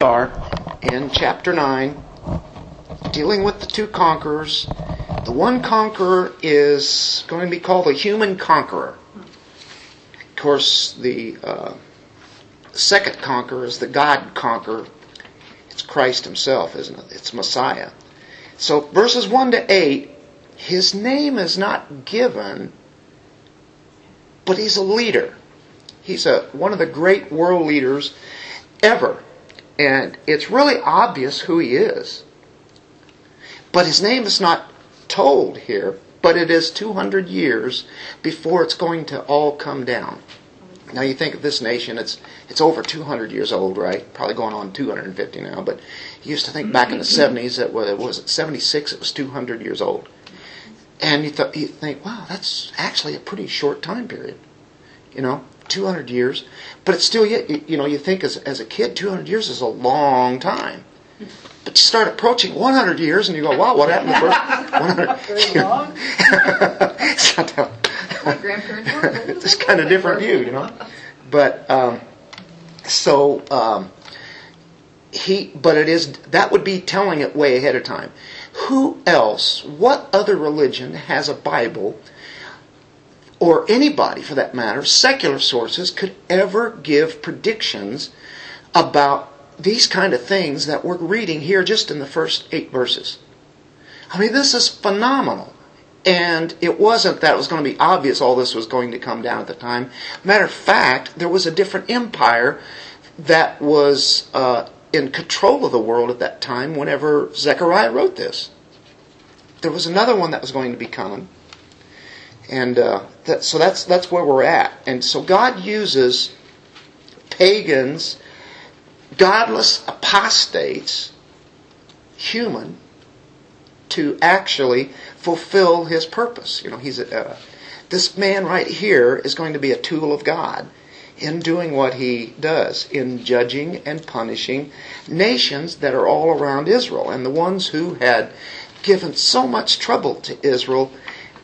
are in chapter 9, dealing with the two conquerors. The one conqueror is going to be called the human conqueror. Of course, the uh, second conqueror is the God conqueror. It's Christ Himself, isn't it? It's Messiah. So, verses 1 to 8, His name is not given, but He's a leader. He's a, one of the great world leaders ever. And it's really obvious who he is. But his name is not told here, but it is 200 years before it's going to all come down. Now you think of this nation, it's it's over 200 years old, right? Probably going on 250 now, but you used to think back in the mm-hmm. 70s that well, it was 76, it was 200 years old. And you, th- you think, wow, that's actually a pretty short time period. You know, 200 years, but it's still yet, you know, you think as, as a kid, 200 years is a long time. But you start approaching 100 years and you go, wow, what happened first 100 Very long. it's not that- My grandparents were. it's kind of different view, you know. But um, so um, he, but it is that would be telling it way ahead of time. Who else? What other religion has a Bible, or anybody for that matter, secular sources could ever give predictions about these kind of things that we're reading here just in the first eight verses? I mean, this is phenomenal. And it wasn't that it was going to be obvious all this was going to come down at the time. Matter of fact, there was a different empire that was uh, in control of the world at that time whenever Zechariah wrote this. There was another one that was going to be coming. And uh, that, so that's, that's where we're at. And so God uses pagans, godless apostates, human, to actually fulfill his purpose. You know, he's uh, this man right here is going to be a tool of God in doing what he does, in judging and punishing nations that are all around Israel. And the ones who had given so much trouble to Israel,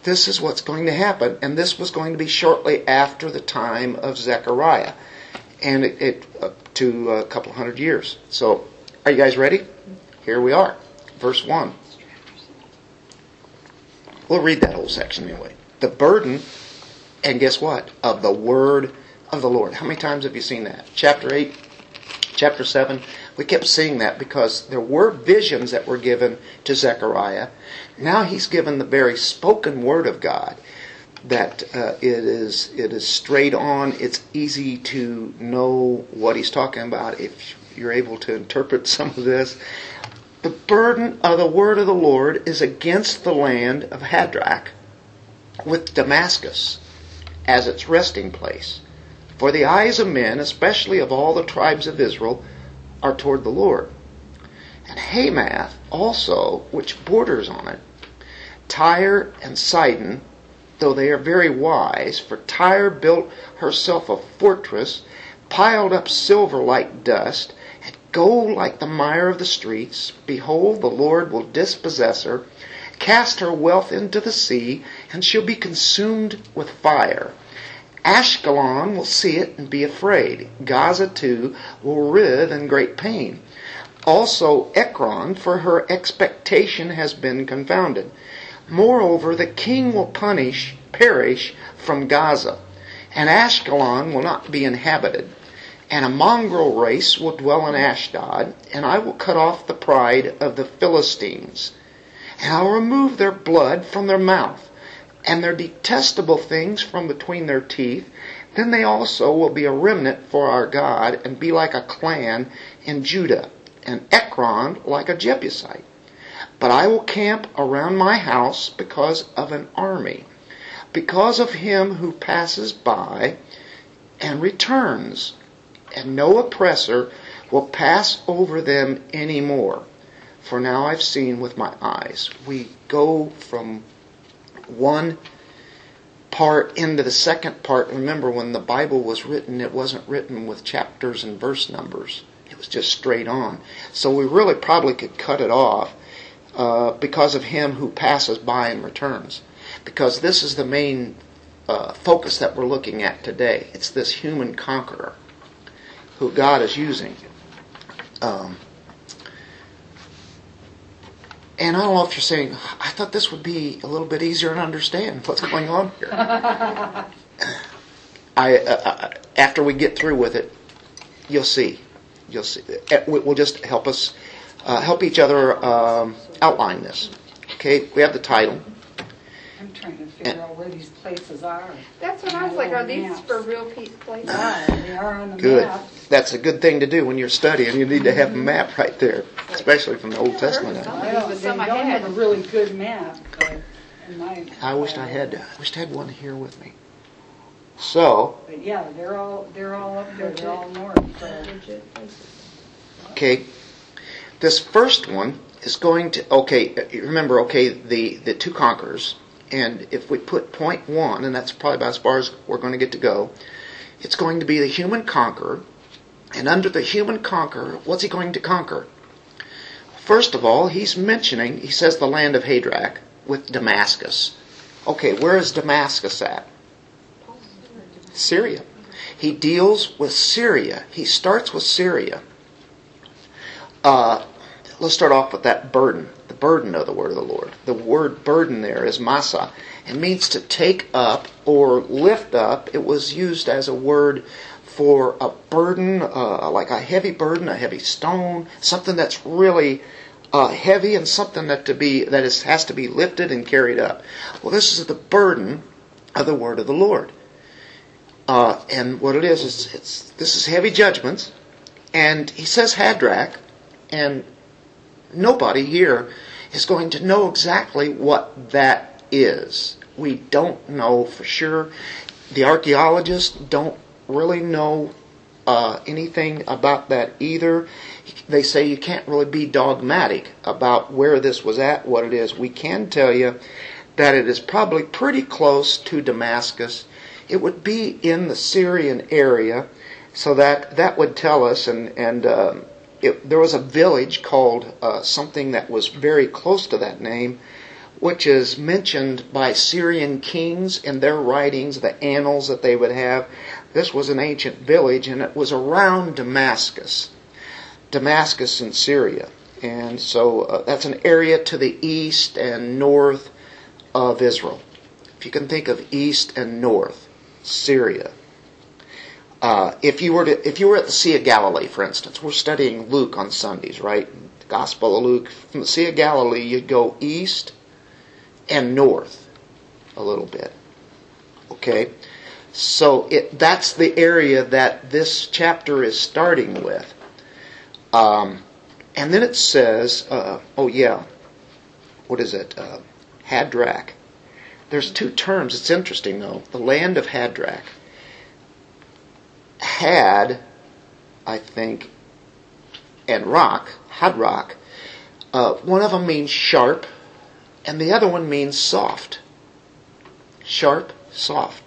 this is what's going to happen. And this was going to be shortly after the time of Zechariah, and it, it up to a couple hundred years. So, are you guys ready? Here we are, verse one. We'll read that whole section anyway. The burden, and guess what? Of the word of the Lord. How many times have you seen that? Chapter 8, chapter 7. We kept seeing that because there were visions that were given to Zechariah. Now he's given the very spoken word of God that uh, it is it is straight on. It's easy to know what he's talking about if you're able to interpret some of this. The burden of the word of the Lord is against the land of Hadrach, with Damascus as its resting place. For the eyes of men, especially of all the tribes of Israel, are toward the Lord. And Hamath also, which borders on it, Tyre and Sidon, though they are very wise, for Tyre built herself a fortress, piled up silver like dust, and gold like the mire of the streets. Behold, the Lord will dispossess her, cast her wealth into the sea, and she'll be consumed with fire. Ashkelon will see it and be afraid. Gaza too will writhe in great pain. Also Ekron, for her expectation has been confounded. Moreover, the king will punish, perish from Gaza, and Ashkelon will not be inhabited. And a mongrel race will dwell in Ashdod, and I will cut off the pride of the Philistines. And I'll remove their blood from their mouth, and their detestable things from between their teeth. Then they also will be a remnant for our God, and be like a clan in Judah, and Ekron like a Jebusite. But I will camp around my house because of an army, because of him who passes by and returns, and no oppressor will pass over them any more. For now I've seen with my eyes. We go from one part into the second part. Remember, when the Bible was written, it wasn't written with chapters and verse numbers. Was just straight on. So we really probably could cut it off uh, because of him who passes by and returns. Because this is the main uh, focus that we're looking at today. It's this human conqueror who God is using. Um, and I don't know if you're saying, I thought this would be a little bit easier to understand what's going on here. I, uh, after we get through with it, you'll see. You'll see. It will just help us, uh, help each other um, outline this. Okay, we have the title. I'm trying to figure out where these places are. That's what I was like, are these for real piece places? Ah, They are on the Good. map. That's a good thing to do when you're studying. You need to have a map right there, especially from the Old Testament. Some I of don't, they some I don't have a had. really good map, but in my. I wished I had. I wished I had one here with me. So, But yeah, they're all, they're all up there, they're all north, so. okay, this first one is going to. Okay, remember, okay, the the two conquerors, and if we put point one, and that's probably about as far as we're going to get to go, it's going to be the human conqueror, and under the human conqueror, what's he going to conquer? First of all, he's mentioning. He says the land of Hadrach with Damascus. Okay, where is Damascus at? Syria. He deals with Syria. He starts with Syria. Uh, let's start off with that burden, the burden of the word of the Lord. The word burden there is masa. It means to take up or lift up. It was used as a word for a burden, uh, like a heavy burden, a heavy stone, something that's really uh, heavy and something that to be that is has to be lifted and carried up. Well, this is the burden of the word of the Lord. Uh, and what it is is it's this is heavy judgments, and he says Hadrach, and nobody here is going to know exactly what that is. We don't know for sure. The archaeologists don't really know uh, anything about that either. They say you can't really be dogmatic about where this was at, what it is. We can tell you that it is probably pretty close to Damascus. It would be in the Syrian area, so that that would tell us. And and um, it, there was a village called uh, something that was very close to that name, which is mentioned by Syrian kings in their writings, the annals that they would have. This was an ancient village, and it was around Damascus, Damascus in Syria. And so uh, that's an area to the east and north of Israel. If you can think of east and north, Syria. Uh, if you were to, if you were at the Sea of Galilee, for instance, we're studying Luke on Sundays, right? The Gospel of Luke. From the Sea of Galilee, you'd go east and north a little bit. Okay, so it that's the area that this chapter is starting with. Um, and then it says, uh, oh yeah, what is it? Uh, Hadrach. There's two terms. It's interesting though. The land of Hadrach had, I think, and rock, Hadrock. Uh, one of them means sharp, and the other one means soft. Sharp, soft.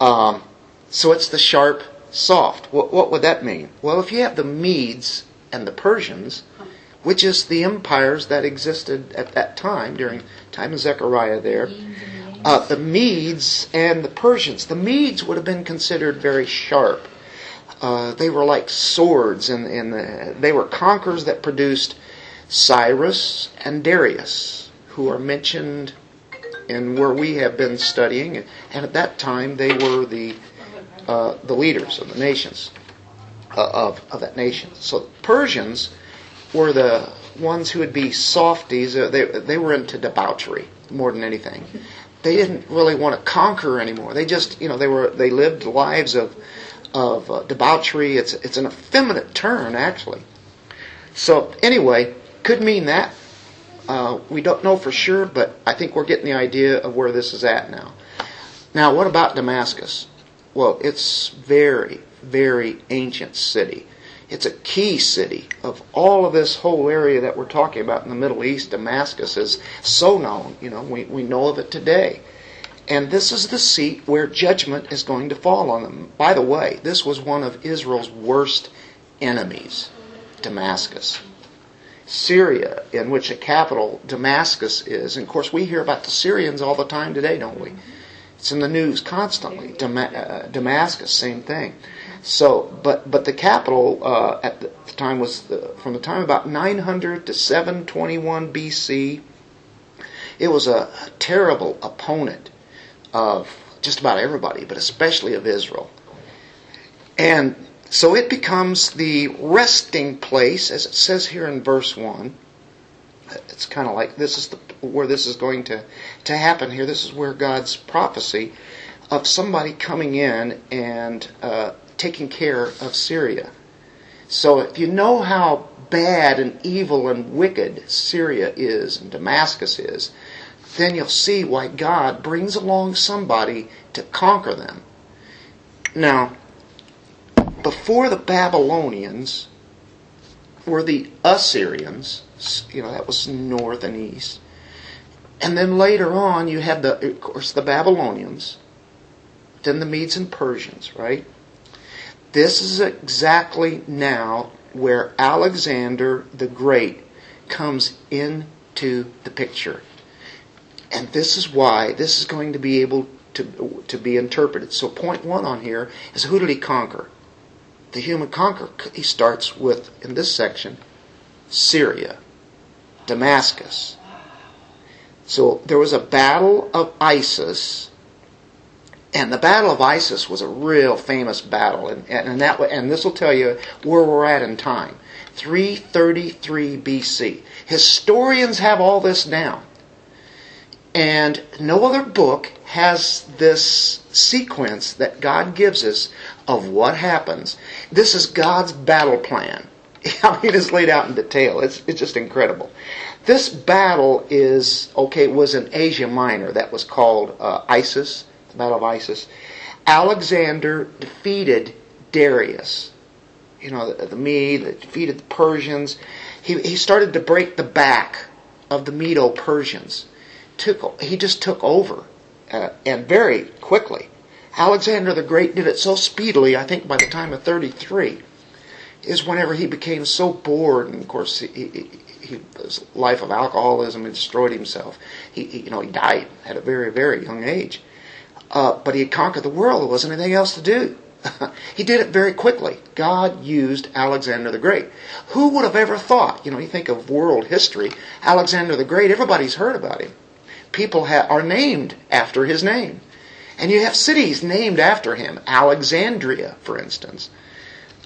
Um, so it's the sharp, soft. What, what would that mean? Well, if you have the Medes and the Persians, which is the empires that existed at that time during time of Zechariah there, uh, the Medes and the Persians. The Medes would have been considered very sharp. Uh, they were like swords, and, and the, they were conquerors that produced Cyrus and Darius, who are mentioned in where we have been studying. And at that time, they were the uh, the leaders of the nations uh, of of that nation. So Persians were the ones who would be softies. Uh, they they were into debauchery more than anything. They didn't really want to conquer anymore. They just you know they were they lived lives of of uh, debauchery. It's it's an effeminate term actually. So anyway, could mean that. Uh, we don't know for sure, but I think we're getting the idea of where this is at now. Now, what about Damascus? Well, it's very, very ancient city. It's a key city of all of this whole area that we're talking about in the Middle East. Damascus is so known. You know, we, we know of it today. And this is the seat where judgment is going to fall on them. By the way, this was one of Israel's worst enemies, Damascus. Syria, in which the capital Damascus is. And of course, we hear about the Syrians all the time today, don't we? It's in the news constantly. Uh, Damascus, same thing. So, but but the capital uh, at the time was the, from the time about 900 to 721 BC. It was a terrible opponent of just about everybody, but especially of Israel. And so it becomes the resting place, as it says here in verse 1. It's kind of like this is the, where this is going to, to happen here. This is where God's prophecy of somebody coming in and uh, taking care of Syria. So if you know how bad and evil and wicked Syria is and Damascus is, then you'll see why God brings along somebody to conquer them. Now, before the Babylonians were the Assyrians, you know, that was north and east. And then later on, you had the, of course, the Babylonians, then the Medes and Persians, right? This is exactly now where Alexander the Great comes into the picture. And this is why this is going to be able to, to be interpreted. So, point one on here is who did he conquer? The human conquer. He starts with, in this section, Syria, Damascus. So, there was a battle of Issus and the Battle of Issus was a real famous battle, and, and that and this will tell you where we're at in time. 333 BC. Historians have all this down. And no other book has this sequence that God gives us of what happens. This is God's battle plan. I mean, it's laid out in detail. It's, it's just incredible. This battle is, okay, was in Asia Minor. That was called uh, Issus the Battle of Issus, Alexander defeated Darius. You know, the, the Mede, that defeated the Persians. He, he started to break the back of the Medo Persians. Took, he just took over, uh, and very quickly. Alexander the Great did it so speedily, I think by the time of 33, is whenever he became so bored, and of course, he, he, he, his life of alcoholism destroyed himself. He, he, you know, he died at a very, very young age. Uh, but he had conquered the world. There wasn't anything else to do. he did it very quickly. God used Alexander the Great. Who would have ever thought? You know, you think of world history, Alexander the Great, everybody's heard about him. People ha- are named after his name. And you have cities named after him. Alexandria, for instance.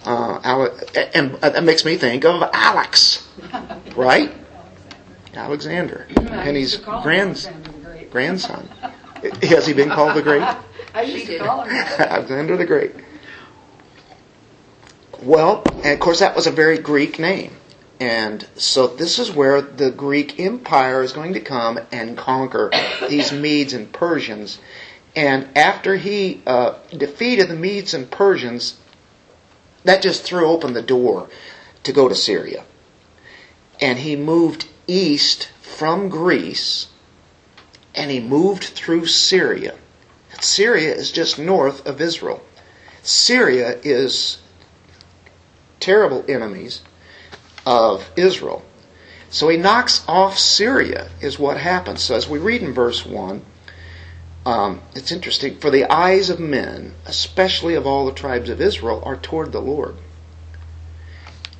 Uh, Ale- and that makes me think of Alex, right? Alexander. And his grand- grandson. Has he been called the Great? I used to call him. Alexander the Great. Well, and of course that was a very Greek name. And so this is where the Greek Empire is going to come and conquer these Medes and Persians. And after he uh, defeated the Medes and Persians, that just threw open the door to go to Syria. And he moved east from Greece and he moved through Syria. Syria is just north of Israel. Syria is terrible enemies of Israel. So he knocks off Syria, is what happens. So as we read in verse 1, um, it's interesting. For the eyes of men, especially of all the tribes of Israel, are toward the Lord.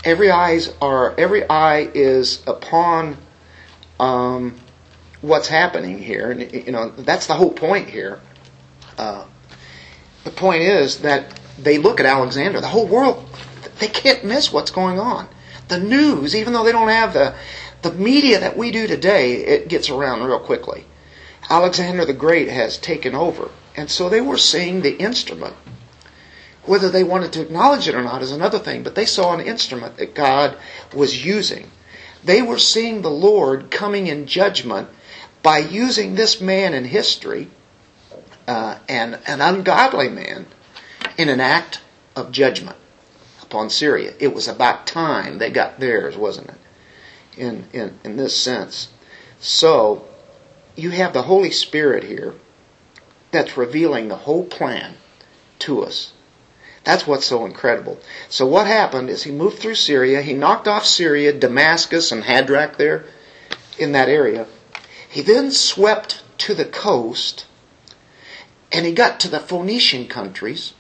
Every eyes are every eye is upon um, what's happening here. And, you know, that's the whole point here. Uh, the point is that they look at Alexander. The whole world, they can't miss what's going on. The news, even though they don't have the, the media that we do today, it gets around real quickly. Alexander the Great has taken over. And so they were seeing the instrument. Whether they wanted to acknowledge it or not is another thing, but they saw an instrument that God was using. They were seeing the Lord coming in judgment by using this man in history, uh, and an ungodly man, in an act of judgment upon Syria. It was about time they got theirs, wasn't it? In, in, in this sense. So, you have the Holy Spirit here that's revealing the whole plan to us. That's what's so incredible. So what happened is he moved through Syria. He knocked off Syria, Damascus, and Hadrach there in that area. He then swept to the coast and he got to the Phoenician countries.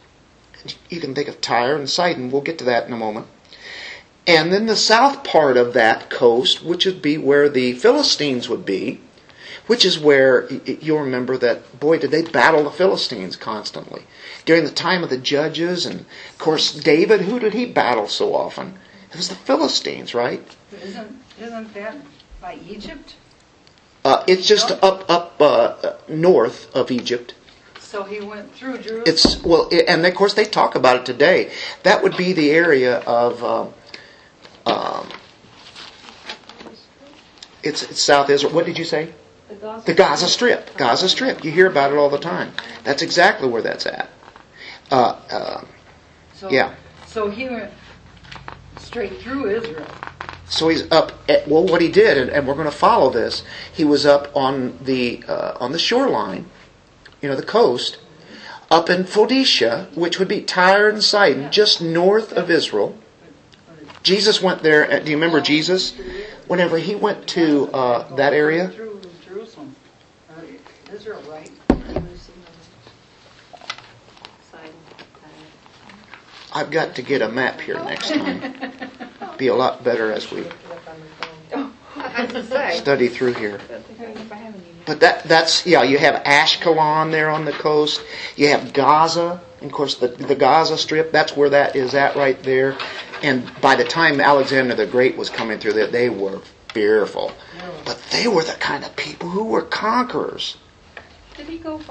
You can think of Tyre and Sidon. We'll get to that in a moment. And then the south part of that coast, which would be where the Philistines would be, which is where you'll remember that, boy, did they battle the Philistines constantly. During the time of the judges, and of course, David, who did he battle so often? It was the Philistines, right? Isn't, isn't that by Egypt? Uh, it's just up up uh, north of Egypt. So he went through Jerusalem. It's well, it, and of course they talk about it today. That would be the area of. Uh, um, it's, it's South Israel. What did you say? The Gaza, The Gaza Strip. Gaza Strip. You hear about it all the time. That's exactly where that's at. Uh, uh, so, yeah. So he went straight through Israel. So he's up. At, well, what he did, and, and we're going to follow this. He was up on the uh, on the shoreline, you know, the coast, up in Phoenicia, which would be Tyre and Sidon, just north of Israel. Jesus went there. uh, Do you remember Jesus? Whenever he went to uh, that area, I've got to get a map here next time. Be a lot better as we study through here. But that that's yeah, you have Ashkelon there on the coast. You have Gaza, and of course the the Gaza Strip. That's where that is at right there. And by the time Alexander the Great was coming through there, they were fearful. But they were the kind of people who were conquerors. Did he go do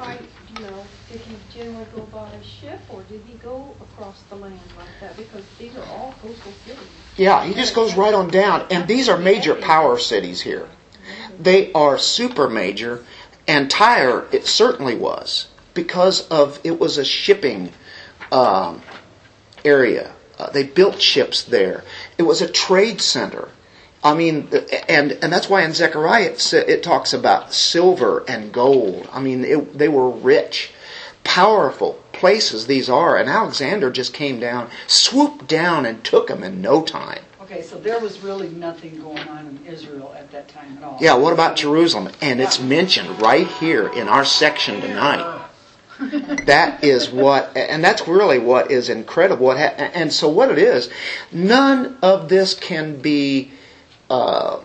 you know, did he generally go by ship or did he go across the land like that? Because these are all coastal cities. Yeah, he just goes right on down. And these are major power cities here. They are super major, and Tyre it certainly was because of it was a shipping um, area. Uh, they built ships there. It was a trade center. I mean, and and that's why in Zechariah it, it talks about silver and gold. I mean, it, they were rich, powerful places. These are, and Alexander just came down, swooped down, and took them in no time. Okay, so there was really nothing going on in Israel at that time at all. Yeah, what about Jerusalem? And it's mentioned right here in our section tonight. That is what, and that's really what is incredible. And so what it is, none of this can be uh,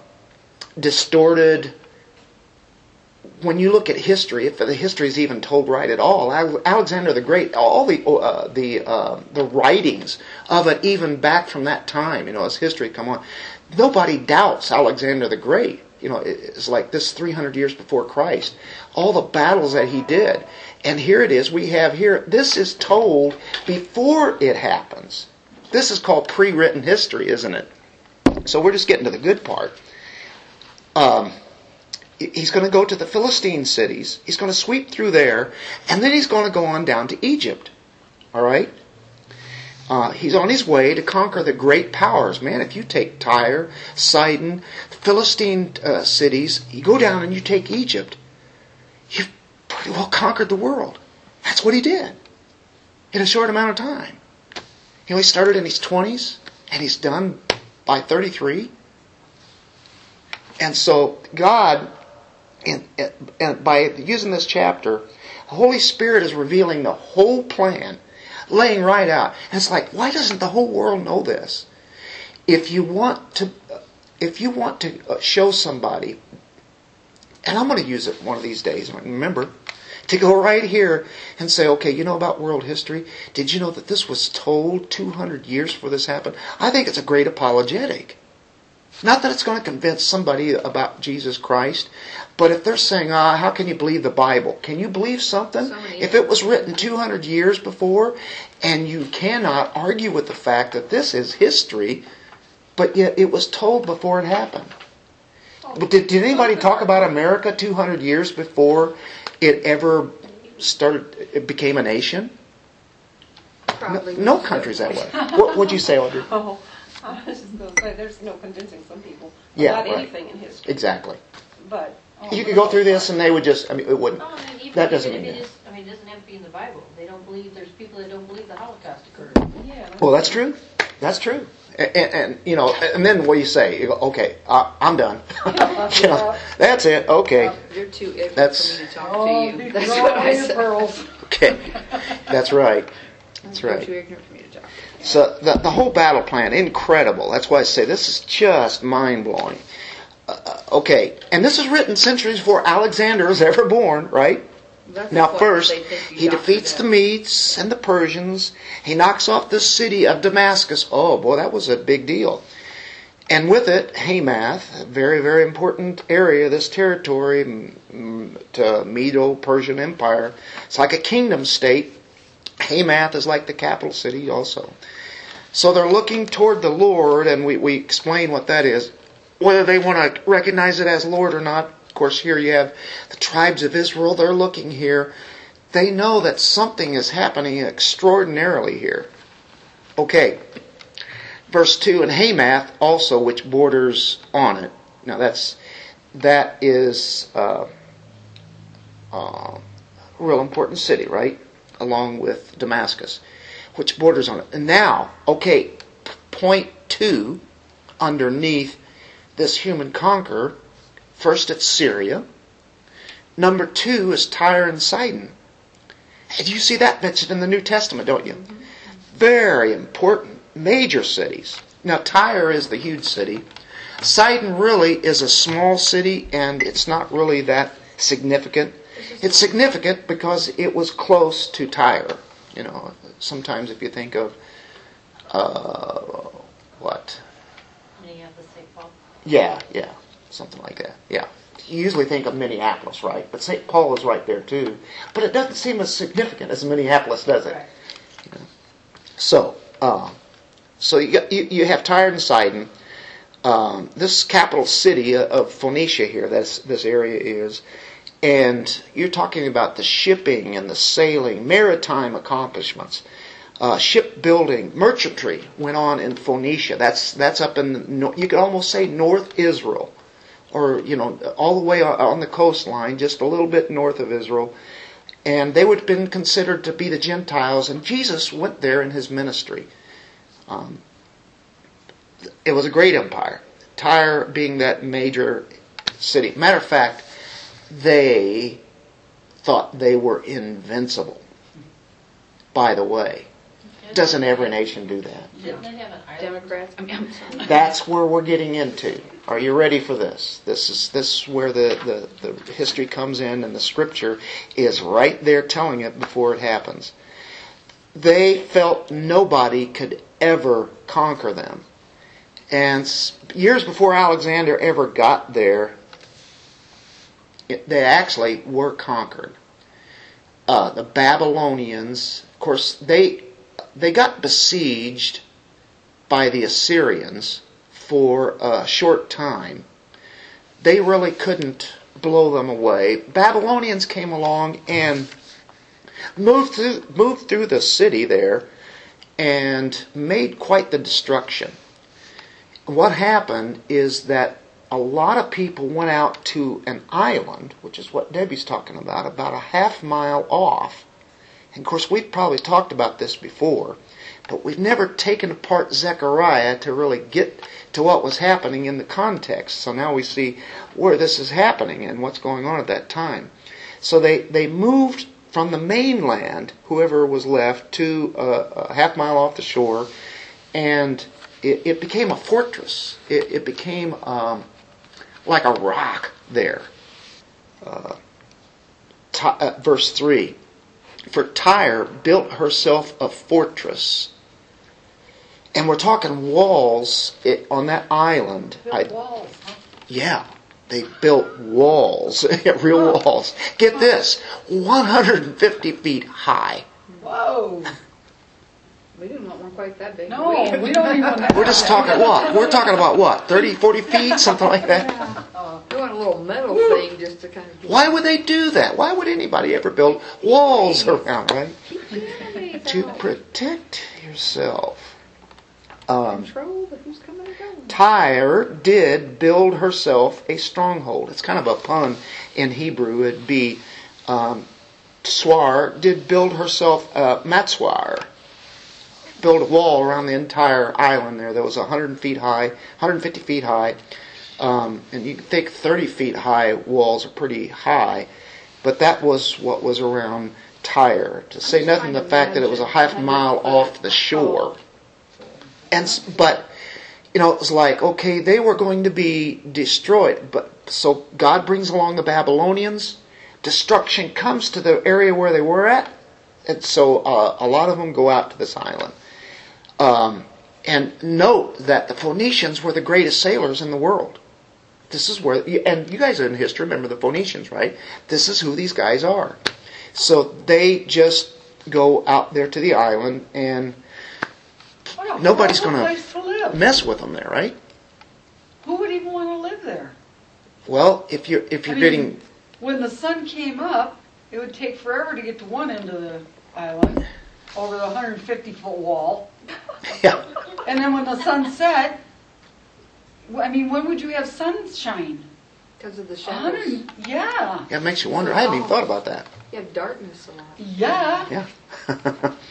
distorted. When you look at history, if the history is even told right at all, Alexander the Great, all the uh, the uh, the writings of it, even back from that time, you know, as history come on, nobody doubts Alexander the Great. You know, it's like this 300 years before Christ. All the battles that he did. And here it is, we have here, this is told before it happens. This is called pre written history, isn't it? So we're just getting to the good part. Um, he's going to go to the Philistine cities, he's going to sweep through there, and then he's going to go on down to Egypt. All right? Uh, he's on his way to conquer the great powers. Man, if you take Tyre, Sidon, Philistine uh, cities, you go down and you take Egypt, you've pretty well conquered the world. That's what he did in a short amount of time. You know, he started in his 20s and he's done by 33. And so, God, in, in, by using this chapter, the Holy Spirit is revealing the whole plan laying right out. And it's like, why doesn't the whole world know this? If you want to, if you want to show somebody, and I'm going to use it one of these days. Remember, to go right here and say, okay, you know about world history? Did you know that this was told 200 years before this happened? I think it's a great apologetic. Not that it's going to convince somebody about Jesus Christ, but if they're saying, ah, how can you believe the Bible? Can you believe something? So many if it was written 200 years before, and you cannot argue with the fact that this is history, but yet it was told before it happened. But did, did anybody talk about America 200 years before it ever started, it became a nation? No, Probably. no country's that way. What would you say, Audrey? Oh, I was just going to say, there's no convincing some people Yeah, about right. anything in history. Exactly. But oh, You could go through this and they would just, I mean, it wouldn't. Oh, and even, That doesn't even mean if it that. is, I mean, it doesn't have to be in the Bible. They don't believe, there's people that don't believe the Holocaust occurred. yeah, Well, that's true. That's true. And, and, and, you know, and then what do you say? You go, okay, uh, I'm done. you know, that's it. Okay, You're too ignorant That's- for me to talk Oh, to you. That's what I said. pearls. okay, that's right. That's You're right. too ignorant for me to talk. So the, the whole battle plan, incredible. That's why I say this is just mind blowing. Uh, okay, and this is written centuries before Alexander was ever born, right? That's Now, first, they think you he defeats the Medes and the Persians. He knocks off the city of Damascus. Oh, boy, that was a big deal. And with it, Hamath, a very, very important area, this territory to Medo Persian Empire. It's like a kingdom state. Hamath is like the capital city also. So they're looking toward the Lord, and we, we explain what that is. Whether they want to recognize it as Lord or not, course, here you have the tribes of Israel. They're looking here. They know that something is happening extraordinarily here. Okay. Verse 2 and Hamath also, which borders on it. Now that's that is uh, uh, real important city, right? Along with Damascus, which borders on it. And now, okay, point two, underneath this human conqueror, first it's Syria. Number two is Tyre and Sidon. And you see that mentioned in the New Testament, don't you? Very important, major cities. Now, Tyre is the huge city. Sidon really is a small city, and it's not really that significant. It's significant because it was close to Tyre. You know, sometimes if you think of uh, what? Minneapolis, St. Paul. Yeah, yeah, something like that. Yeah. You usually think of Minneapolis, right? But St. Paul is right there too. But it doesn't seem as significant as Minneapolis, does it? Right. So, uh, so you, got- you you have Tyre and Sidon. Um, this capital city of Phoenicia here, that's this area is, and you're talking about the shipping and the sailing, maritime accomplishments, uh, shipbuilding, merchantry went on in Phoenicia. That's that's up in you could almost say North Israel, or you know all the way on- the coastline, just a little bit north of Israel and they would have been considered to be the Gentiles, and Jesus went there in his ministry. Um, it was a great empire. Tyre being that major city. Matter of fact, they thought they were invincible. By the way, doesn't every nation do that? Didn't they have an? Democrats. I mean, That's where we're getting into. Are you ready for this? This is this is where the, the, the history comes in and the scripture is right there telling it before it happens. They felt nobody could ever conquer them. And years before Alexander ever got there, it, they actually were conquered. Uh, the Babylonians, of course, they they got besieged by the Assyrians for a short time. They really couldn't blow them away. Babylonians came along and moved through, moved through the city there and made quite the destruction. What happened is that a lot of people went out to an island, which is what Debbie's talking about, about a half mile off. And of course, we've probably talked about this before, but we've never taken apart Zechariah to really get to what was happening in the context. So now we see where this is happening and what's going on at that time. So they, they moved from the mainland, whoever was left, to a, a half mile off the shore, and it, it became a fortress. It, it became um, like a rock there. Uh, Ty- uh, verse 3 For Tyre built herself a fortress. And we're talking walls it, on that island. I- walls, huh? yeah, they built walls, real walls. Get this, 150 feet high. Whoa. We didn't want one quite that big. No, we don't even. We're just talking what? We're talking about what? 30, 40 feet, something like that. We want a little metal thing just to kind of. Get Why would they do that? Why would anybody ever build walls around, right? To protect yourself. Um, control who's coming and going. Tyre did build herself a stronghold. It's kind of a pun in Hebrew. It'd be um, Swar did build herself a matswar, build a wall around the entire island there that was 100 feet high, 150 feet high. Um, and you can think 30 feet high walls are pretty high, but that was what was around Tyre, to say nothing of the fact that it was a half mile off the shore. And but you know, it was like okay, they were going to be destroyed, but so God brings along the Babylonians. Destruction comes to the area where they were at, and so uh, a lot of them go out to this island. Um, and note that the Phoenicians were the greatest sailors in the world. This is where, and you guys in history remember the Phoenicians, right? This is who these guys are. So they just go out there to the island and Nobody's place to live. mess with them there, right? Who would even want to live there? Well, if you're if you're I mean, getting When the sun came up, it would take forever to get to one end of the island, over the 150 foot wall. Yeah, And then when the sun set, w- I mean, when would you have sunshine? Because of the A shadows. hundred, yeah, yeah, it makes you wonder. I hadn't even thought about that. You have darkness a lot. yeah. Yeah.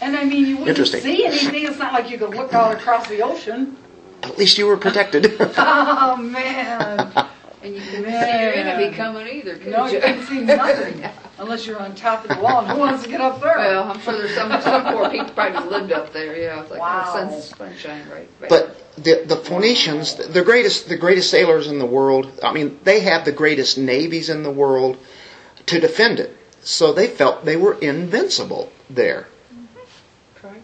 And I mean, you wouldn't Interesting. see anything. It's not like you could look out across the ocean. At least you were protected. Oh man! And you couldn't see your enemy coming either, could No, you? you couldn't see nothing unless you're on top of the wall. And who wants to get up there? Well, I'm sure there's some, some poor people probably lived up there, yeah. It's like, Wow. oh, sun's sunshine, right? right. But the the Phoenicians, the greatest the greatest sailors in the world. I mean, they have the greatest navies in the world to defend it. So they felt they were invincible there. Mm-hmm.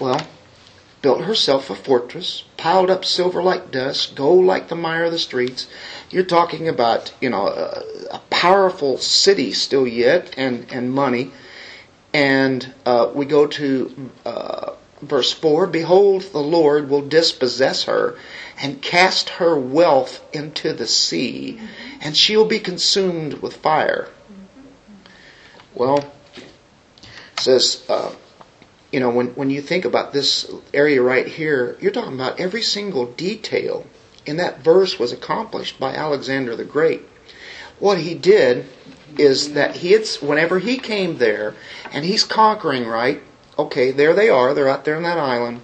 Well, built herself a fortress, piled up silver like dust, gold like the mire of the streets. You're talking about, you know, a, a powerful city still yet, and and money. And uh, we go to uh, verse four. Behold, the Lord will dispossess her, and cast her wealth into the sea, and she'll be consumed with fire. Well, it says. Uh, you know, when, when you think about this area right here, you're talking about every single detail in that verse was accomplished by Alexander the Great. What he did is that he had, whenever he came there, and he's conquering, right? Okay, there they are, they're out there on that island.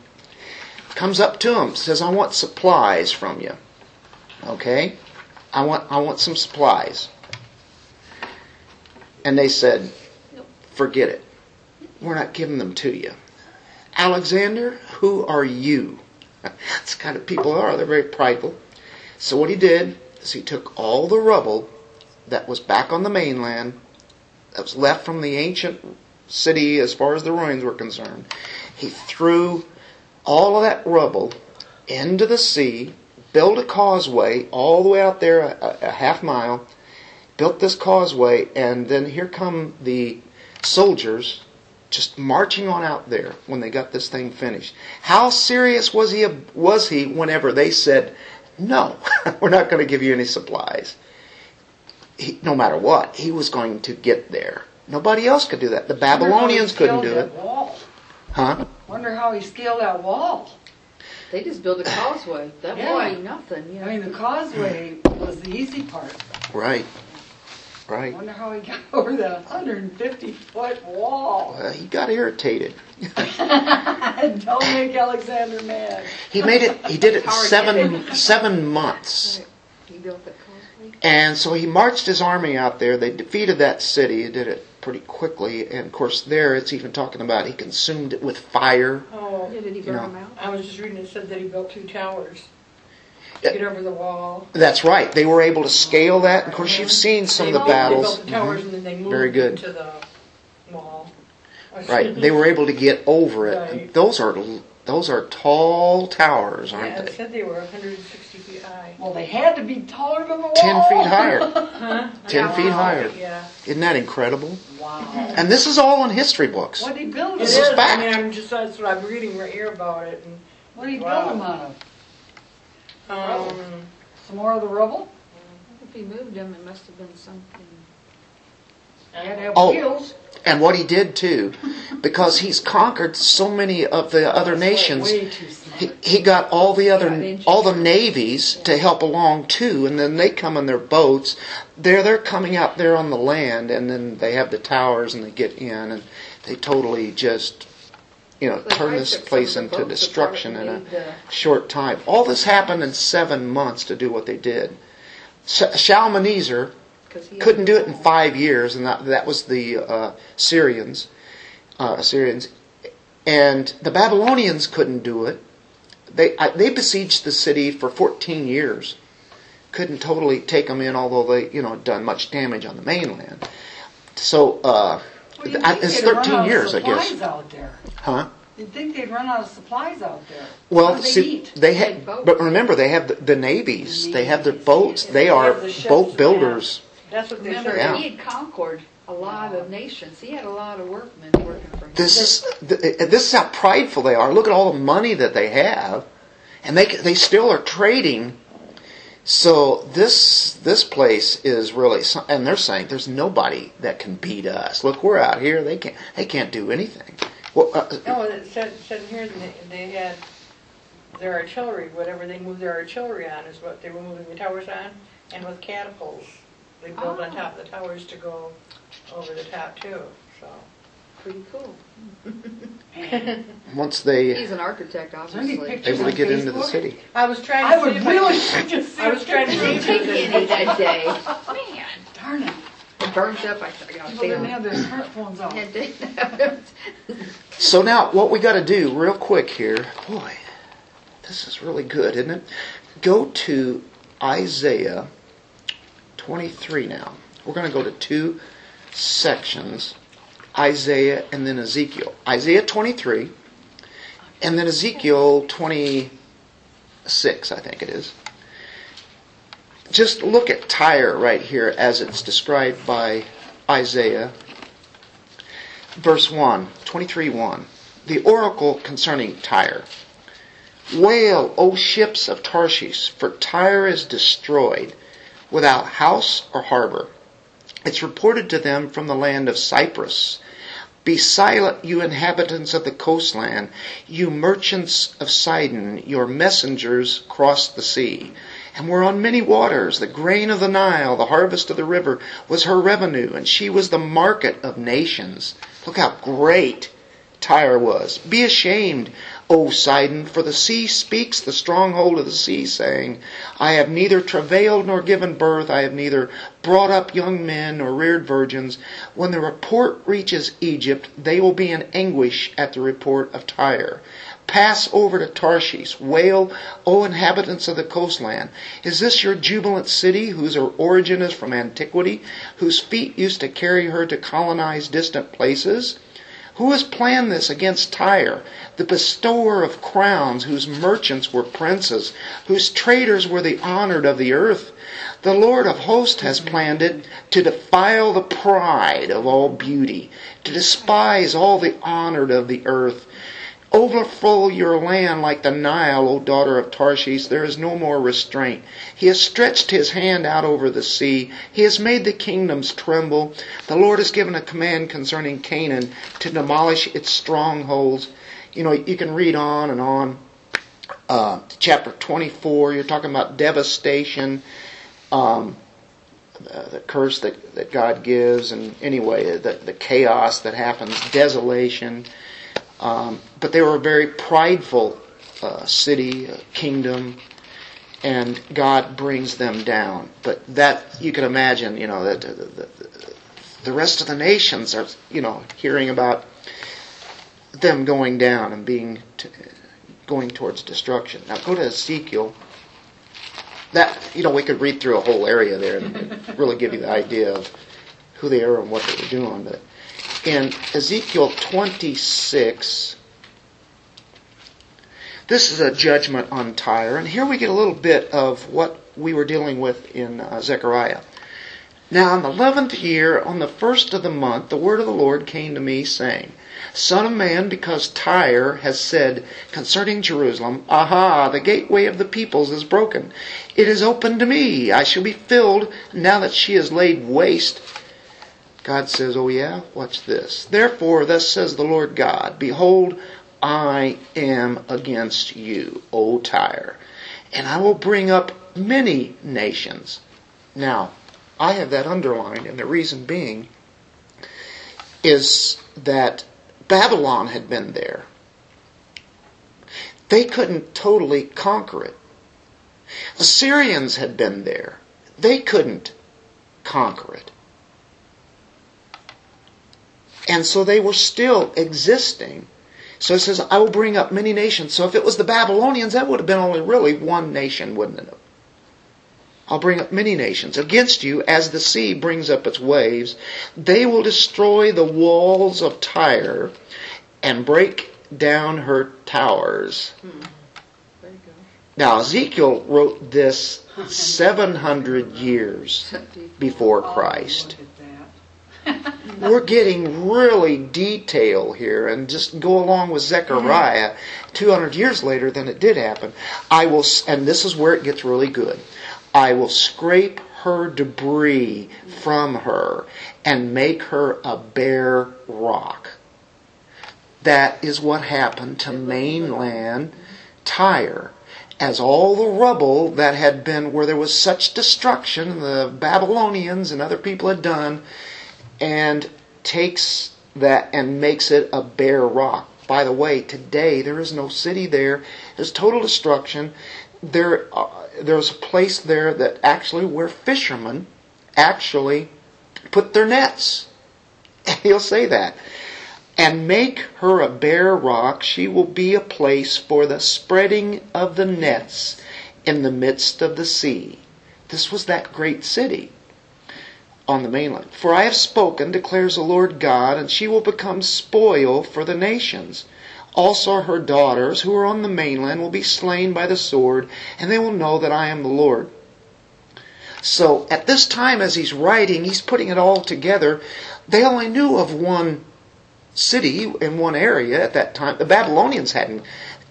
Comes up to him, says, I want supplies from you. Okay? I want, I want some supplies. And they said, forget it. We're not giving them to you. Alexander, who are you? That's the kind of people they are. They're very prideful. So what he did is he took all the rubble that was back on the mainland, that was left from the ancient city as far as the ruins were concerned. He threw all of that rubble into the sea, built a causeway all the way out there, a, a half mile, built this causeway, and then here come the soldiers just marching on out there when they got this thing finished. How serious was he was he whenever they said, "No, we're not going to give you any supplies." He, no matter what, he was going to get there. Nobody else could do that. The Babylonians couldn't do it. Wall. Huh? Wonder how he scaled that wall. They just built a causeway. That Yeah. boy ain't nothing, you know. I mean, the causeway was the easy part. Right. I wonder how he got over that 150 foot wall. Uh, he got irritated. Don't make Alexander mad. He made it. He did it in seven seven months. He built that causeway. And so he marched his army out there. They defeated that city. He did it pretty quickly. And of course, there it's even talking about he consumed it with fire. Oh, Yeah, did he You burn know. them out? I was just reading, it said that he built two towers Yeah. to get over the wall. That's right. They were able to scale that. Of course, you've seen some of the They battles. They built the towers and then they mm-hmm. moved Very good. into the wall. Right. They were able to get over it. Right. And those are those are tall towers, Yeah, aren't it they? said they were 160 feet high. well, they had to be taller than the wall. Ten feet higher. Huh? Ten feet higher. Yeah. Isn't that incredible? Wow. And this is all in history books. What did he build It them? This is. is fact. I mean, I'm just, that's what I'm reading right here about it. And, What did he Wow. build them out of? Um, Some more of the rubble? If he moved them, it must have been something. They had to have Oh. wheels. And what he did too, because he's conquered so many of the other nations. way too smart. he, he got all the other all the navies to help along too and then they come in their boats they're they're coming out there on the land and then they have the towers and they get in and they totally just you know turn this place into destruction in a uh, short time all this happened in seven months to do what they did Sh- Shalmaneser 'Cause he had couldn't do it in five years, and that, that was the uh, Syrians, uh, Assyrians, and the Babylonians couldn't do it. They I, they besieged the city for 14 years, couldn't totally take them in, although they you know had done much damage on the mainland. So uh, Well, you'd think it's they'd run 13 out of years, I guess. Supplies out there. Huh? You'd think they'd run out of supplies out there. What Well, do they see, eat? they Like had, boats. but remember, they have the, the navies. They have their boats. They They are have the ships, boat yeah. builders. That's what they Remember, said. Yeah. he had conquered a lot of nations. He had a lot of workmen working for him. This is th- eh, this is how prideful they are. Look at all the money that they have, and they they still are trading. So this this place is really, some- and they're saying there's nobody that can beat us. Look, we're out here. They can't they can't do anything. Well, uh, No, it said, said here they, they had their artillery, whatever they moved their artillery on is what they were moving the towers on, and with catapults. They built on Ah. top of the towers to go over the top too, so. Pretty cool. Once they He's an architect, there any obviously. able to get into the city, I was trying I to would see if really I like to see I was trying to I see didn't if take there's any that day. Man, Darn it. it burnt up. I, I got People didn't have them. their smartphones out. Had So now, what we got to do, real quick here, boy, this is really good, isn't it? Go to Isaiah 23 now. We're going to go to two sections Isaiah and then Ezekiel. Isaiah 23 and then Ezekiel 26, I think it is. Just look at Tyre right here as it's described by Isaiah verse 1, 23 1. The oracle concerning Tyre. Wail, O ships of Tarshish, for Tyre is destroyed, without house or harbor. It's reported to them from the land of Cyprus. Be silent, you inhabitants of the coastland, you merchants of Sidon, your messengers crossed the sea, and were on many waters. The grain of the Nile, the harvest of the river, was her revenue, and she was the market of nations. Look how great Tyre was. Be ashamed, O Sidon, for the sea speaks, the stronghold of the sea, saying, I have neither travailed nor given birth, I have neither brought up young men nor reared virgins. When the report reaches Egypt, they will be in anguish at the report of Tyre. Pass over to Tarshish. Wail, O inhabitants of the coastland. Is this your jubilant city, whose origin is from antiquity, whose feet used to carry her to colonize distant places? Who has planned this against Tyre, the bestower of crowns, whose merchants were princes, whose traders were the honored of the earth? The Lord of hosts has planned it to defile the pride of all beauty, to despise all the honored of the earth. Overflow your land like the Nile, O daughter of Tarshish. There is no more restraint. He has stretched his hand out over the sea. He has made the kingdoms tremble. The Lord has given a command concerning Canaan to demolish its strongholds. You know, you can read on and on. Uh, chapter 24, you're talking about devastation, um, uh, the curse that, that God gives, and anyway, the, the chaos that happens, desolation. Um, but they were a very prideful uh, city, uh, kingdom, and God brings them down. But that you can imagine, you know, that the, the, the rest of the nations are, you know, hearing about them going down and being t- going towards destruction. Now go to Ezekiel. That you know, we could read through a whole area there and really give you the idea of who they are and what they were doing, but in Ezekiel 26, this is a judgment on Tyre, and here we get a little bit of what we were dealing with in uh, Zechariah. Now, in the eleventh year, on the first of the month, the word of the Lord came to me, saying, Son of man, because Tyre has said concerning Jerusalem, Aha, the gateway of the peoples is broken. It is open to me. I shall be filled now that she is laid waste. God says, Oh yeah, watch this. Therefore, thus says the Lord God, Behold, I am against you, O Tyre, and I will bring up many nations. Now, I have that underlined, and the reason being is that Babylon had been there. They couldn't totally conquer it. Assyrians had been there. They couldn't conquer it. And so they were still existing. So it says, I will bring up many nations. So if it was the Babylonians, that would have been only really one nation, wouldn't it? I'll bring up many nations against you as the sea brings up its waves. They will destroy the walls of Tyre and break down her towers. You Now, Ezekiel wrote this 700 years before Christ. Look at that. We're getting really detail here and just go along with Zechariah mm-hmm. 200 years later than it did happen. I will, and this is where it gets really good. I will scrape her debris from her and make her a bare rock. That is what happened to mainland mm-hmm. Tyre. As all the rubble that had been, where there was such destruction, the Babylonians and other people had done, and takes that and makes it a bare rock. By the way, today there is no city there. There's total destruction. There, uh, there's a place there that actually where fishermen actually put their nets. He'll say that. And make her a bare rock. She will be a place for the spreading of the nets in the midst of the sea. This was that great city on the mainland. For I have spoken, declares the Lord God, and she will become spoil for the nations. Also her daughters who are on the mainland will be slain by the sword, and they will know that I am the Lord. So at this time, as he's writing, he's putting it all together. They only knew of one city in one area at that time. The Babylonians hadn't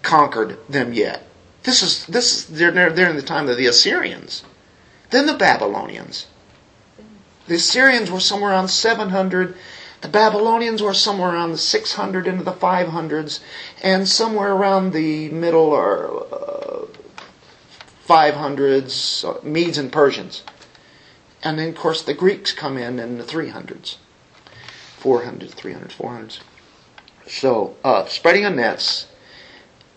conquered them yet. This is this is they're they're in the time of the Assyrians, then the Babylonians. The Assyrians were somewhere around 700. The Babylonians were somewhere around the 600 into the 500s, and somewhere around the middle or uh, 500s, uh, Medes and Persians. And then, of course, the Greeks come in in the 300s, 400s, 300s, 400s. So, uh, spreading of nets.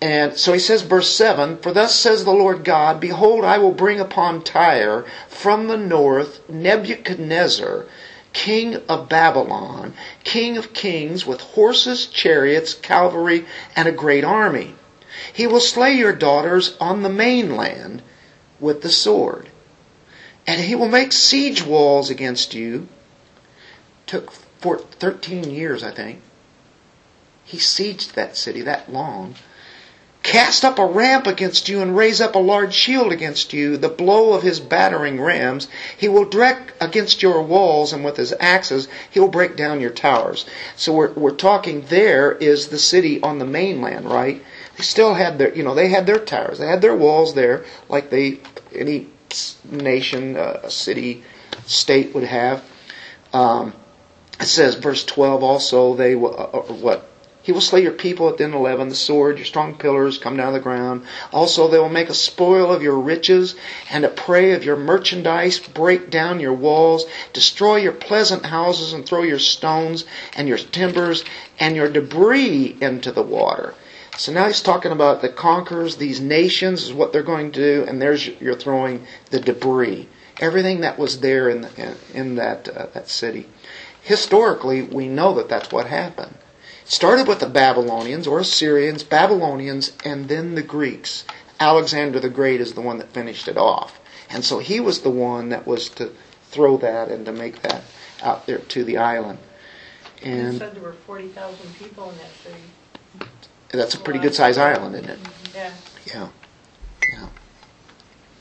And so he says, verse 7 For thus says the Lord God, Behold, I will bring upon Tyre from the north Nebuchadnezzar, king of Babylon, king of kings, with horses, chariots, cavalry, and a great army. He will slay your daughters on the mainland with the sword. And he will make siege walls against you. Took for 13 years, I think. He sieged that city that long cast up a ramp against you and raise up a large shield against you, the blow of his battering rams. He will direct against your walls, and with his axes he will break down your towers. So we're, we're talking there is the city on the mainland, right? They still had their, you know, they had their towers, they had their walls there, like they any nation, uh, city, state would have. Um, it says, verse 12 also, they uh, what? He will slay your people at den 11, the sword, your strong pillars come down to the ground. Also, they will make a spoil of your riches and a prey of your merchandise, break down your walls, destroy your pleasant houses, and throw your stones and your timbers and your debris into the water. So now he's talking about the conquerors, these nations is what they're going to do, and there's you're throwing the debris, everything that was there in the, in, in that uh, that city. Historically, we know that that's what happened. Started with the Babylonians or Assyrians, Babylonians, and then the Greeks. Alexander the Great is the one that finished it off, and so he was the one that was to throw that and to make that out there to the island. You And said there were forty thousand people in that city. that's a pretty good sized island, isn't it? Mm-hmm. Yeah. Yeah, yeah.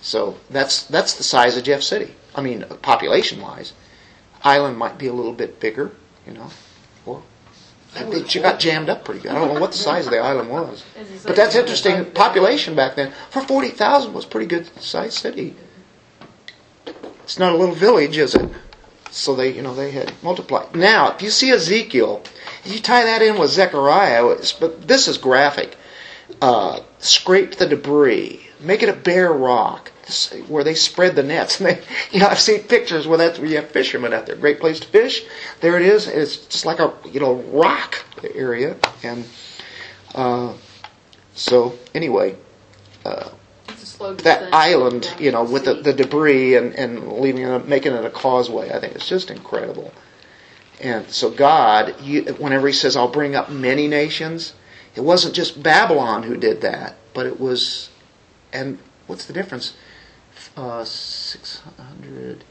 So that's that's the size of Jeff City. I mean, population wise, island might be a little bit bigger, you know, or it got jammed up pretty good. I don't know what the size of the island was, but that's interesting. Population back then for forty thousand was a pretty good sized city. It's not a little village, is it? So they, you know, they had multiplied. Now, if you see Ezekiel, you tie that in with Zechariah, but this is graphic. Uh, scrape the debris, make it a bare rock, where they spread the nets. And they, you know, I've seen pictures where that's where you have fishermen out there. Great place to fish. There it is. It's just like a you know rock area, and uh, so anyway, uh, It's a Slow that island, you know, with the, the debris and, and leaving it, making it a causeway. I think it's just incredible. And so God, you, whenever He says, "I'll bring up many nations," it wasn't just Babylon who did that, but it was, and what's the difference? Uh, Six hundred.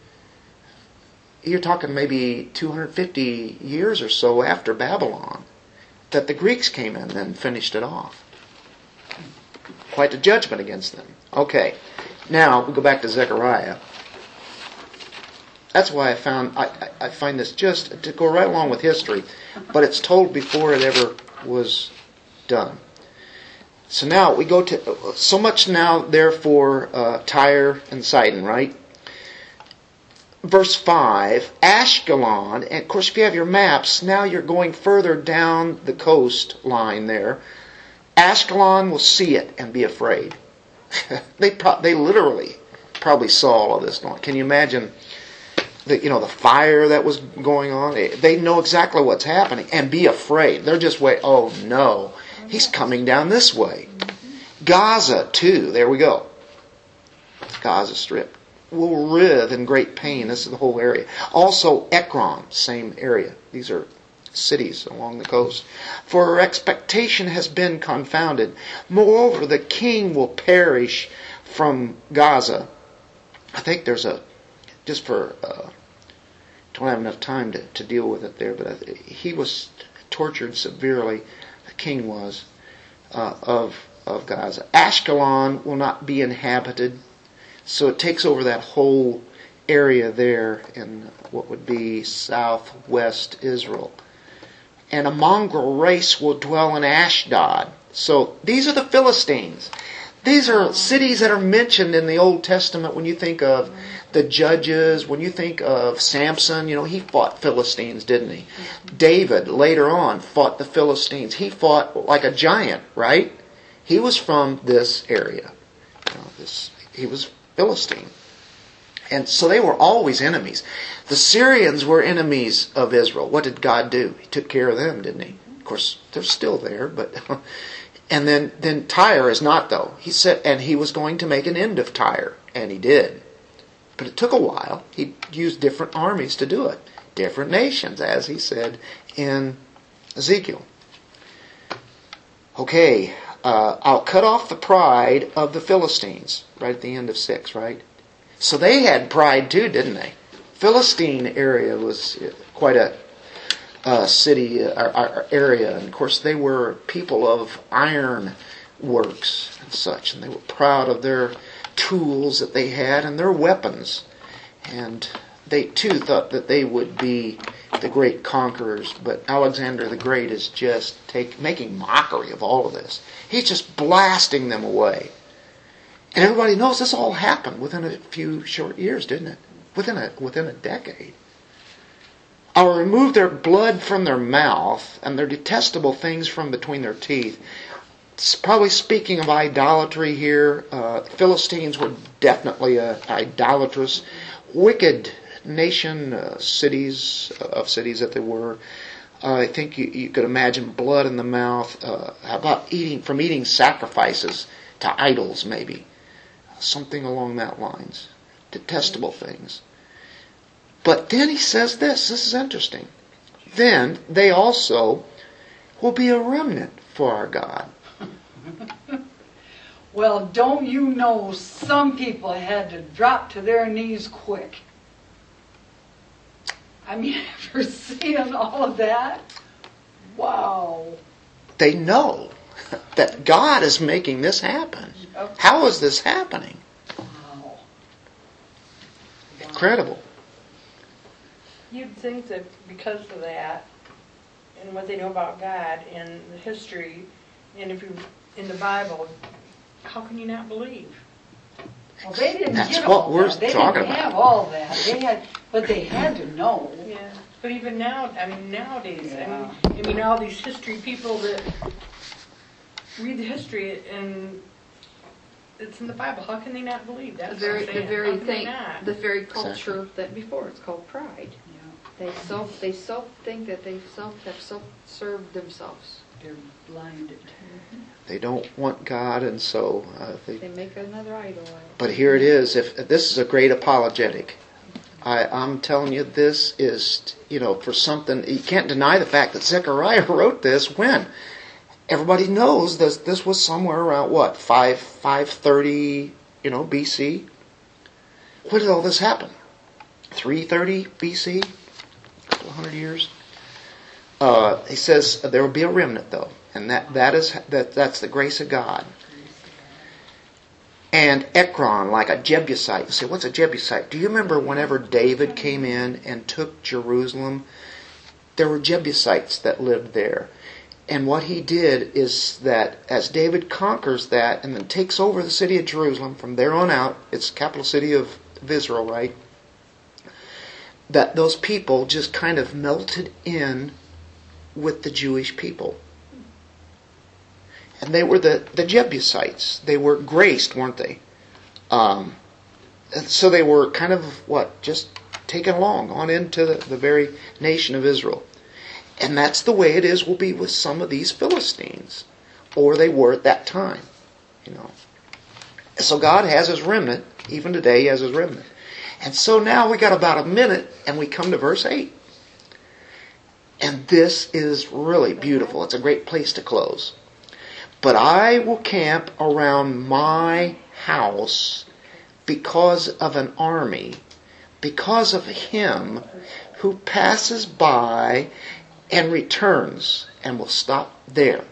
You're talking maybe 250 years or so after Babylon that the Greeks came in and finished it off. Quite a judgment against them. Okay, now we go back to Zechariah. That's why I found I I find this just to go right along with history, but it's told before it ever was done. So now we go to so much now, therefore, uh, Tyre and Sidon, right? Verse 5, Ashkelon, and of course, if you have your maps, now you're going further down the coastline there. Ashkelon will see it and be afraid. they, pro- they literally probably saw all of this going. Can you imagine? The, you know the fire that was going on. They, they know exactly what's happening and be afraid. They're just wait. Oh no, he's coming down this way. Gaza too. There we go. Gaza Strip will writhe in great pain. This is the whole area. Also Ekron, same area. These are cities along the coast. For her expectation has been confounded. Moreover, the king will perish from Gaza. I think there's a just for uh, don't have enough time to, to deal with it there, but I, he was tortured severely. King was uh, of of Gaza. Ashkelon will not be inhabited, so it takes over that whole area there in what would be southwest Israel. And a mongrel race will dwell in Ashdod. So these are the Philistines. These are cities that are mentioned in the Old Testament when you think of the judges, when you think of Samson, you know, he fought Philistines, didn't he? David later on fought the Philistines. He fought like a giant, right? He was from this area. You know, this, he was Philistine. And so they were always enemies. The Syrians were enemies of Israel. What did God do? He took care of them, didn't he? Of course, they're still there, but and then then Tyre is not though. He said and he was going to make an end of Tyre, and he did. But it took a while. He used different armies to do it. Different nations, as he said in Ezekiel. Okay, uh, I'll cut off the pride of the Philistines, right at the end of 6, right? So they had pride too, didn't they? Philistine area was quite a, uh city uh, or area, and of course they were people of iron works and such, and they were proud of their tools that they had and their weapons, and they too thought that they would be the great conquerors. But Alexander the Great is just take, making mockery of all of this. He's just blasting them away. And everybody knows this all happened within a few short years, didn't it? Within a within a decade. I will remove their blood from their mouth and their detestable things from between their teeth. It's probably speaking of idolatry here. Uh, Philistines were definitely a idolatrous, wicked nation, uh, cities uh, of cities that they were. Uh, I think you, you could imagine blood in the mouth. Uh, how about eating from eating sacrifices to idols, maybe something along that lines. Detestable things. But then he says this. This is interesting. Then they also will be a remnant for our God. Well, don't you know some people had to drop to their knees quick? I mean, after seeing all of that, wow. They know that God is making this happen. How is this happening? Wow. Incredible. You'd think that because of that, and what they know about God and the history, and if you, in the Bible, how can you not believe? Well, they didn't That's get what all we're that. They talking didn't about. have all that. They had, but they had to know. Yeah. But even now, I mean, nowadays, I mean, I mean, all these history people that read the history and it's in the Bible, how can they not believe? The That's what very, I'm the saying. very can they thing, not? the very culture that before, it's called pride. They self, they self think that they self have self served themselves. They're blinded. Mm-hmm. They don't want God, and so uh, they They make another idol. out of it. But here it is. If this is a great apologetic, I, I'm telling you, this is you know for something you can't deny the fact that Zechariah wrote this when everybody knows this. This was somewhere around what five five thirty you know BC. When did all this happen? Three thirty BC, a couple hundred years. Uh, he says there will be a remnant though, and that that is that that's the grace of God and Ekron, like a Jebusite. You say, what's a Jebusite? Do you remember whenever David came in and took Jerusalem? There were Jebusites that lived there. And what he did is that as David conquers that and then takes over the city of Jerusalem from there on out, it's the capital city of, of Israel, right? That those people just kind of melted in with the Jewish people and they were the, the Jebusites. They were graced, weren't they? Um, so they were kind of what just taken along on into the, the very nation of Israel, and that's the way it is. Will be with some of these Philistines, or they were at that time, you know. So God has His remnant. Even today, He has His remnant. And so now we got about a minute, and we come to verse eight. And this is really beautiful. It's a great place to close. But I will camp around my house because of an army, because of him who passes by and returns, and will stop there.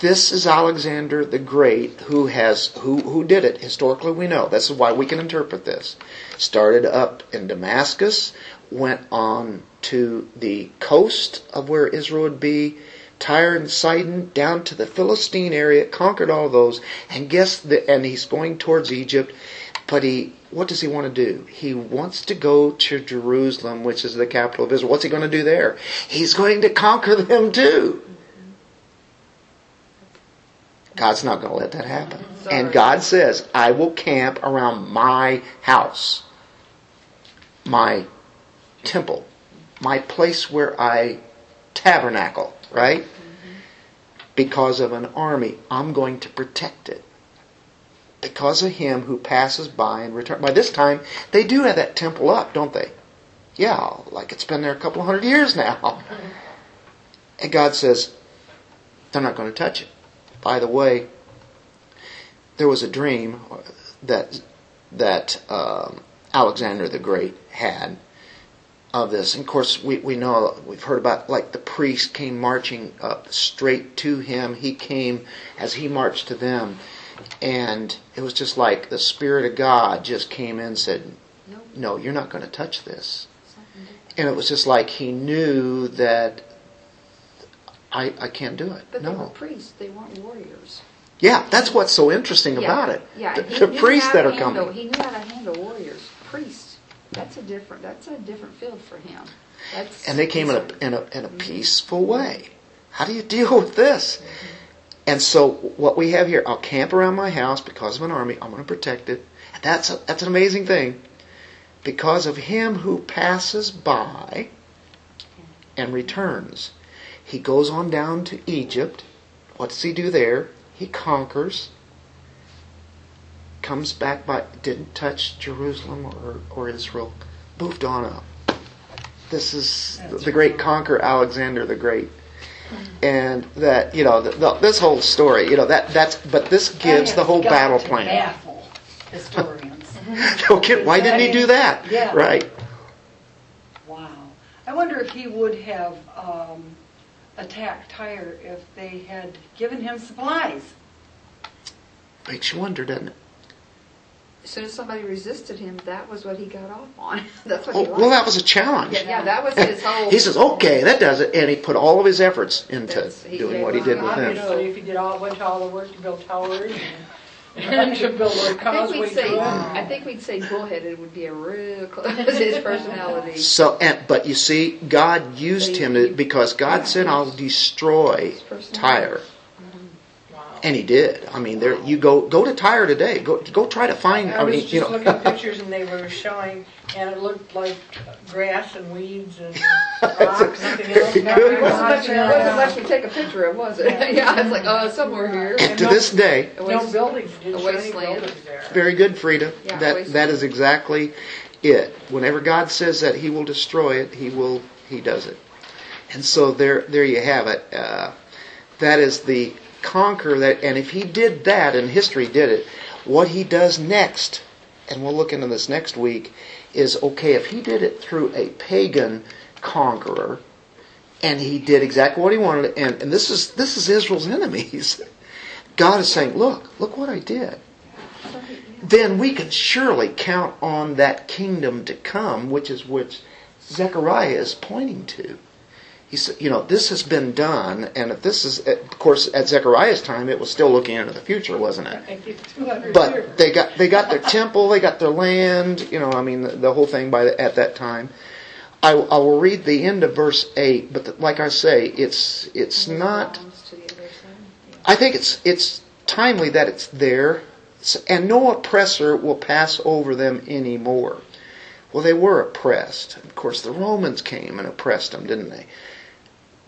This is Alexander the Great who has who who did it. Historically we know. This is why we can interpret this. Started up in Damascus, went on to the coast of where Israel would be, Tyre and Sidon down to the Philistine area, conquered all those, and guess the, and he's going towards Egypt, but he what does he want to do? He wants to go to Jerusalem, which is the capital of Israel. What's he going to do there? He's going to conquer them too. God's not going to let that happen. And God says, I will camp around my house, my temple, my place where I tabernacle, right? Because of an army, I'm going to protect it. Because of him who passes by and returns. By this time, they do have that temple up, don't they? Yeah, like it's been there a couple hundred years now. And God says, they're not going to touch it. By the way, there was a dream that that um, Alexander the Great had of this. And of course, we, we know we've heard about like the priest came marching up straight to him. He came as he marched to them, and it was just like the spirit of God just came in and said, Nope. "No, you're not going to touch this." And it was just like he knew that I I can't do it. But they were no. priests, they weren't warriors. Yeah, that's what's so interesting Yeah, about it. Yeah, The, the priests that are handle- coming. He knew how to handle warriors. Priests, that's a different, that's a different field for him. That's And they came in a, in a, in a mm-hmm. peaceful way. How do you deal with this? Mm-hmm. And so what we have here, I'll camp around my house because of an army. I'm going to protect it. That's, a, that's an amazing thing. Because of him who passes by and returns. He goes on down to Egypt. What does he do there? He conquers. Comes back by, didn't touch Jerusalem or, or Israel. Moved on up. This is the great conqueror Alexander the Great. And that, you know, the, the, this whole story, you know, that, that's, but this gives the whole battle to plan. Baffle historians. okay, why didn't he do that? Yeah. Right. Wow. I wonder if he would have um, attacked Tyre if they had given him supplies. Makes you wonder, doesn't it? As soon as somebody resisted him, that was what he got off on. That's what he Oh, liked. well, that was a challenge. Yeah, yeah, that was his whole. He says, okay, that does it. And he put all of his efforts into he doing did what he did with them. know, if he did all, went to all the work to build towers and, and to build a I think causeway we'd say. I think we'd say bullheaded would be a real close, his personality. So, and, but you see, God used him to, because God said, I'll destroy His personality. Tyre. Wow. And he did. I mean, there you go. Go to Tyre today. Go go try to find. I I was mean, just you know. looking at pictures and they were showing, and it looked like grass and weeds and Rocks, nothing else. Very It good. wasn't much, it wasn't much to take a picture of, was it? Yeah, it's like, uh, somewhere here. And to this day, No buildings, didn't a any wasteland. buildings there. very good, Frida. Yeah, That waste that is exactly it. Whenever God says that He will destroy it, He will. He does it. And so there, there you have it. Uh, that is the conquer that. And if He did that, and history did it, what He does next, and we'll look into this next week, is okay. If He did it through a pagan conqueror, and He did exactly what He wanted, and, and this is this is Israel's enemies. God is saying, look, look what I did then we can surely count on that kingdom to come, which is which Zechariah is pointing to. He said, you know, this has been done, and if this is, of course, at Zechariah's time, it was still looking into the future, wasn't it? I think 200 years. But they got they got their temple, they got their land, you know, I mean, the, the whole thing by the, at that time. I, I will read the end of verse eight, but the, like I say, it's it's not. Belongs to the other side. Yeah. I think it's it's timely that it's there, and no oppressor will pass over them anymore. Well, they were oppressed. Of course, the Romans came and oppressed them, didn't they?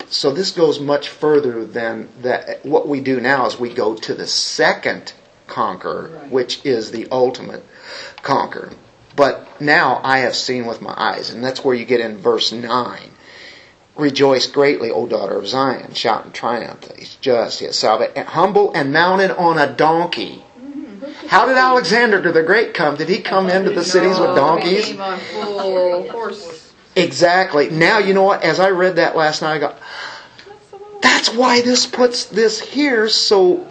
So this goes much further than that. What we do now is we go to the second conqueror, Right. which is the ultimate conqueror. But now I have seen with my eyes, and that's where you get in verse nine. Rejoice greatly, O daughter of Zion. Shout in triumph. He's just, he has salvation. Humble and mounted on a donkey. How did Alexander the Great come? Did he come into the cities with No, donkeys? Exactly. Now, you know what? As I read that last night, I go, that's why this puts this here so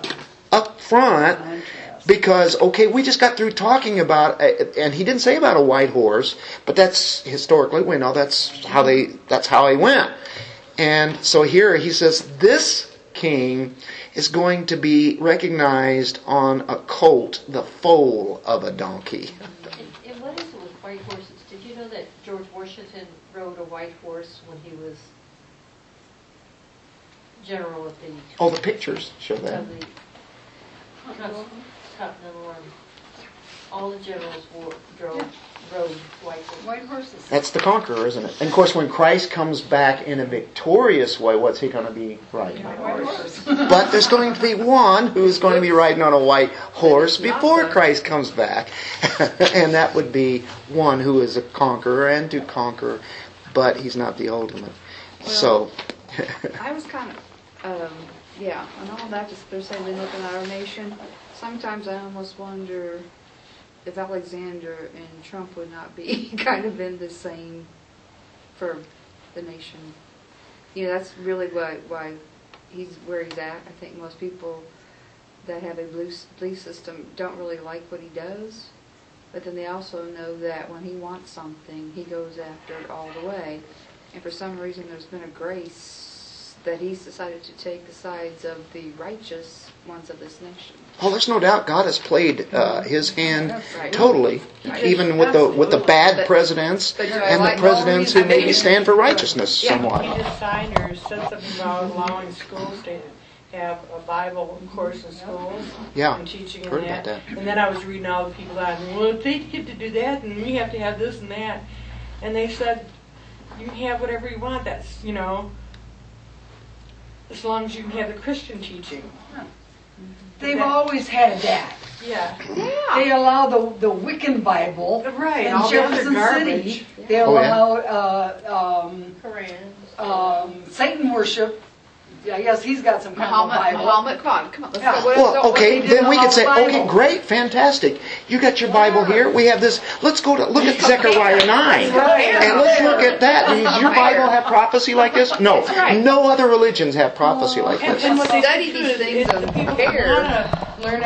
up front. Because, okay, we just got through talking about, uh, and he didn't say about a white horse, but that's historically, we know that's how they, that's how he went. And so here he says, this king is going to be recognized on a colt, the foal of a donkey. And, and what is it with white horses? Did you know that George Washington rode a white horse when he was general of the, All the pictures show that. of the Continental Army? All the generals wore, drove, rode white horses. White horses. That's the conqueror, isn't it? And of course, when Christ comes back in a victorious way, what's he going to be riding? White horse. But there's going to be one who's going to be riding on a white horse before Christ comes back. and that would be one who is a conqueror and to conquer, but he's not the ultimate. so, I was kind of, um, yeah, and all that, just they're saying looking at our nation. Sometimes I almost wonder if Alexander and Trump would not be kind of in the same for the nation. You know, that's really why why he's where he's at. I think most people that have a belief, system don't really like what he does, but then they also know that when he wants something, he goes after it all the way. And for some reason, there's been a grace that he's decided to take the sides of the righteous ones of this nation. oh, there's no doubt God has played uh, his hand Right. totally, Right. even with the with the bad But- presidents but and the like all presidents who maybe stand for righteousness Yeah. He somewhat. just signed or said something about allowing schools to have a Bible course in schools. Yeah, And teaching in heard that. about that. And then I was reading all the people out, and well, if they get to do that, and we have to have this and that. And they said, you can have whatever you want, that's, you know, as long as you can have the Christian teaching. They've always had that. Yeah. They allow the, the Wiccan Bible. Right, In all the other Jefferson garbage. City, they Oh, yeah. allow, uh, um, Koran. um, Satan worship. I guess he's got some kind of Bible. Muhammad, come on, come on, let's Yeah. go. What- Well, what okay, they then we could say, the okay, great, fantastic. You got your Bible here. We have this. Let's go to look at Zechariah nine, right. and let's look at that. Does your Bible have prophecy like this? No, right. no other religions have prophecy like this. and what they Study these things the and people care. wanna Learn